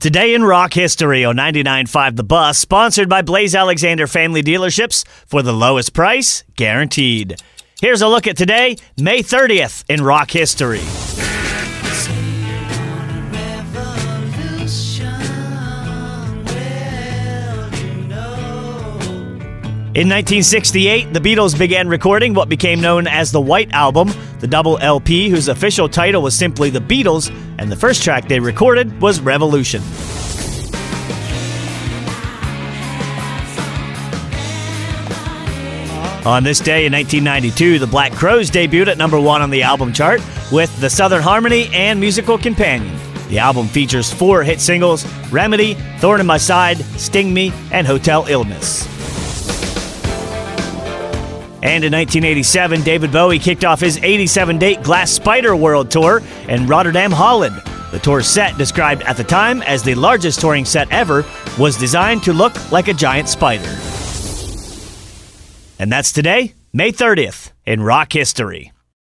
Today in rock history on 99.5 The Bus, sponsored by Blaise Alexander Family Dealerships for the lowest price guaranteed. Here's a look at today, May 30th in rock history. In 1968, the Beatles began recording what became known as the White Album, the double LP whose official title was simply The Beatles, and the first track they recorded was Revolution. On this day in 1992, the Black Crowes debuted at number one on the album chart with The Southern Harmony and Musical Companion. The album features four hit singles Remedy, Thorn in My Side, Sting Me, and Hotel Illness. And in 1987, David Bowie kicked off his 87 date Glass Spider World Tour in Rotterdam, Holland. The tour set, described at the time as the largest touring set ever, was designed to look like a giant spider. And that's today, May 30th, in rock history.